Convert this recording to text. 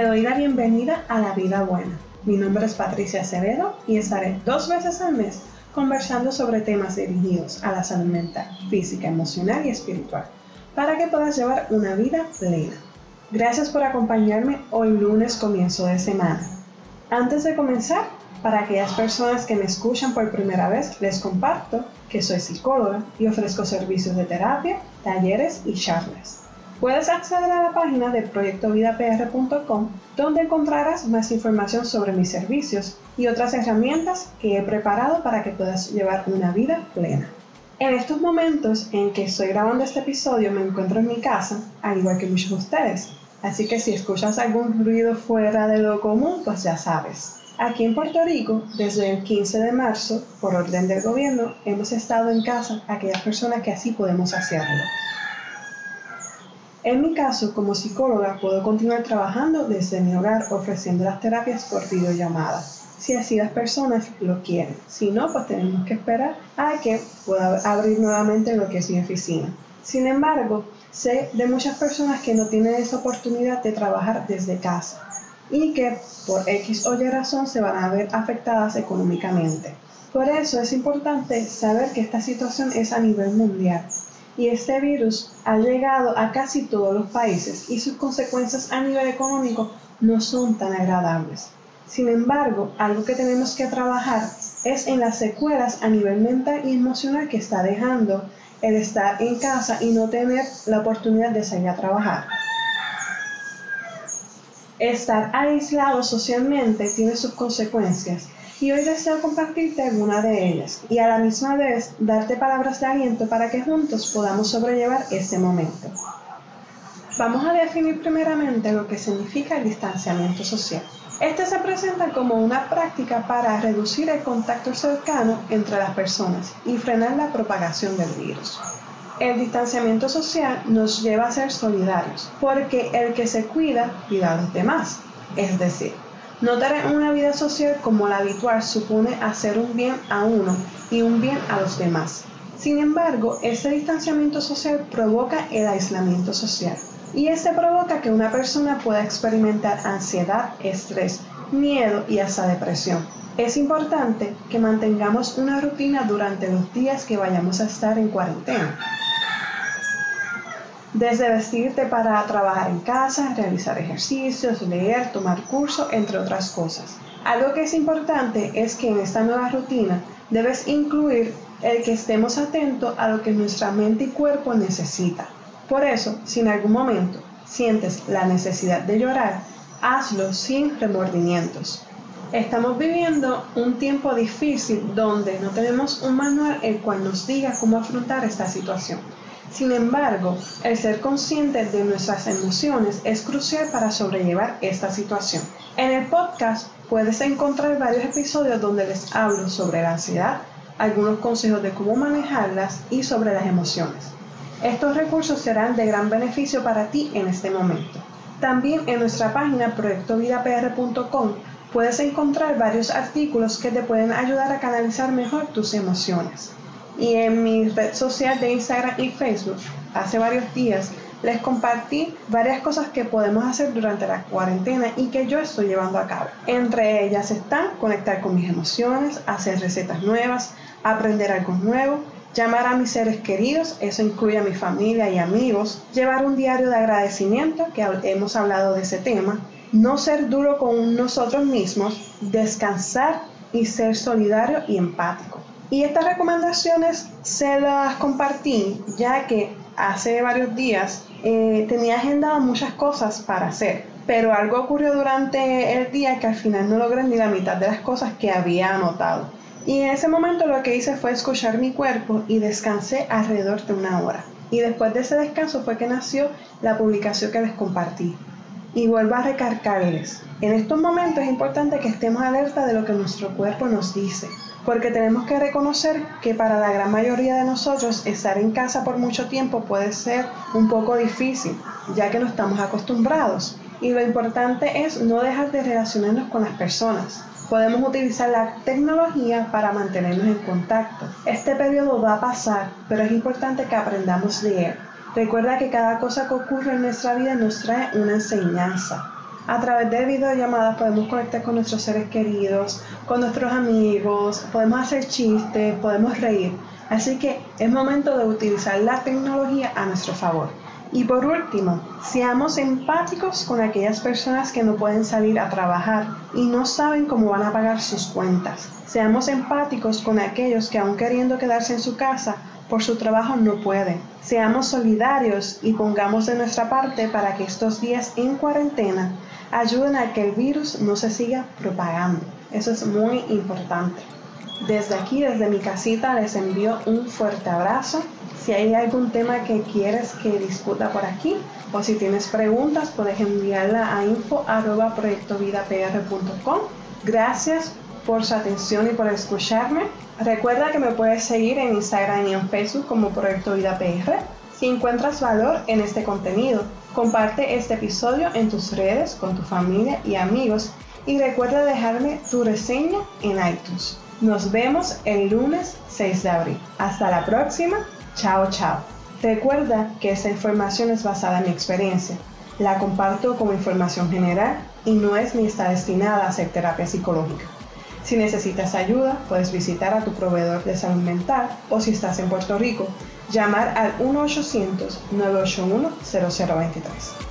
Te doy la bienvenida a la vida buena. Mi nombre es Patricia Acevedo y estaré dos veces al mes conversando sobre temas dirigidos a la salud mental, física, emocional y espiritual, para que puedas llevar una vida plena. Gracias por acompañarme hoy lunes comienzo de semana. Antes de comenzar, para aquellas personas que me escuchan por primera vez, les comparto que soy psicóloga y ofrezco servicios de terapia, talleres y charlas. Puedes acceder a la página de proyectovidapr.com donde encontrarás más información sobre mis servicios y otras herramientas que he preparado para que puedas llevar una vida plena. En estos momentos en que estoy grabando este episodio me encuentro en mi casa, al igual que muchos de ustedes, así que si escuchas algún ruido fuera de lo común, pues ya sabes. Aquí en Puerto Rico, desde el 15 de marzo, por orden del gobierno, hemos estado en casa aquellas personas que así podemos hacerlo. En mi caso, como psicóloga, puedo continuar trabajando desde mi hogar ofreciendo las terapias por videollamada, si así las personas lo quieren. Si no, pues tenemos que esperar a que pueda abrir nuevamente lo que es mi oficina. Sin embargo, sé de muchas personas que no tienen esa oportunidad de trabajar desde casa y que por X o Y razón se van a ver afectadas económicamente. Por eso es importante saber que esta situación es a nivel mundial y este virus ha llegado a casi todos los países y sus consecuencias a nivel económico no son tan agradables. Sin embargo, algo que tenemos que trabajar es en las secuelas a nivel mental y emocional que está dejando el estar en casa y no tener la oportunidad de salir a trabajar. Estar aislado socialmente tiene sus consecuencias y hoy deseo compartirte alguna de ellas y a la misma vez darte palabras de aliento para que juntos podamos sobrellevar este momento. Vamos a definir primeramente lo que significa el distanciamiento social. Este se presenta como una práctica para reducir el contacto cercano entre las personas y frenar la propagación del virus. El distanciamiento social nos lleva a ser solidarios, porque el que se cuida cuida a los demás. Es decir, Notar en una vida social como la habitual supone hacer un bien a uno y un bien a los demás. Sin embargo, este distanciamiento social provoca el aislamiento social. Y este provoca que una persona pueda experimentar ansiedad, estrés, miedo y hasta depresión. Es importante que mantengamos una rutina durante los días que vayamos a estar en cuarentena desde vestirte para trabajar en casa, realizar ejercicios, leer, tomar curso, entre otras cosas. Algo que es importante es que en esta nueva rutina debes incluir el que estemos atentos a lo que nuestra mente y cuerpo necesita. Por eso, si en algún momento sientes la necesidad de llorar, hazlo sin remordimientos. Estamos viviendo un tiempo difícil donde no tenemos un manual el cual nos diga cómo afrontar esta situación. Sin embargo, el ser consciente de nuestras emociones es crucial para sobrellevar esta situación. En el podcast puedes encontrar varios episodios donde les hablo sobre la ansiedad, algunos consejos de cómo manejarlas y sobre las emociones. Estos recursos serán de gran beneficio para ti en este momento. También en nuestra página proyectovidapr.com puedes encontrar varios artículos que te pueden ayudar a canalizar mejor tus emociones. Y en mi red social de Instagram y Facebook, hace varios días, les compartí varias cosas que podemos hacer durante la cuarentena y que yo estoy llevando a cabo. Entre ellas están conectar con mis emociones, hacer recetas nuevas, aprender algo nuevo, llamar a mis seres queridos, eso incluye a mi familia y amigos, llevar un diario de agradecimiento, que hemos hablado de ese tema, no ser duro con nosotros mismos, descansar y ser solidario y empático. Y estas recomendaciones se las compartí ya que hace varios días eh, tenía agendado muchas cosas para hacer, pero algo ocurrió durante el día que al final no logré ni la mitad de las cosas que había anotado. Y en ese momento lo que hice fue escuchar mi cuerpo y descansé alrededor de una hora. Y después de ese descanso fue que nació la publicación que les compartí. Y vuelvo a recargarles. En estos momentos es importante que estemos alerta de lo que nuestro cuerpo nos dice porque tenemos que reconocer que para la gran mayoría de nosotros estar en casa por mucho tiempo puede ser un poco difícil, ya que no estamos acostumbrados. Y lo importante es no dejar de relacionarnos con las personas. Podemos utilizar la tecnología para mantenernos en contacto. Este periodo va a pasar, pero es importante que aprendamos de él. Recuerda que cada cosa que ocurre en nuestra vida nos trae una enseñanza. A través de videollamadas podemos conectar con nuestros seres queridos, con nuestros amigos, podemos hacer chistes, podemos reír. Así que es momento de utilizar la tecnología a nuestro favor. Y por último, seamos empáticos con aquellas personas que no pueden salir a trabajar y no saben cómo van a pagar sus cuentas. Seamos empáticos con aquellos que aún queriendo quedarse en su casa, por su trabajo no pueden. Seamos solidarios y pongamos de nuestra parte para que estos días en cuarentena ayuden a que el virus no se siga propagando. Eso es muy importante. Desde aquí, desde mi casita, les envío un fuerte abrazo. Si hay algún tema que quieres que discuta por aquí o si tienes preguntas, puedes enviarla a info.proyectovidapr.com. Gracias por su atención y por escucharme. Recuerda que me puedes seguir en Instagram y en Facebook como Proyecto Vida PR. Si encuentras valor en este contenido, comparte este episodio en tus redes con tu familia y amigos y recuerda dejarme tu reseña en iTunes. Nos vemos el lunes 6 de abril. Hasta la próxima. Chao, chao. Recuerda que esta información es basada en mi experiencia. La comparto como información general y no es ni está destinada a ser terapia psicológica. Si necesitas ayuda, puedes visitar a tu proveedor de salud mental o si estás en Puerto Rico, llamar al 1-800-981-0023.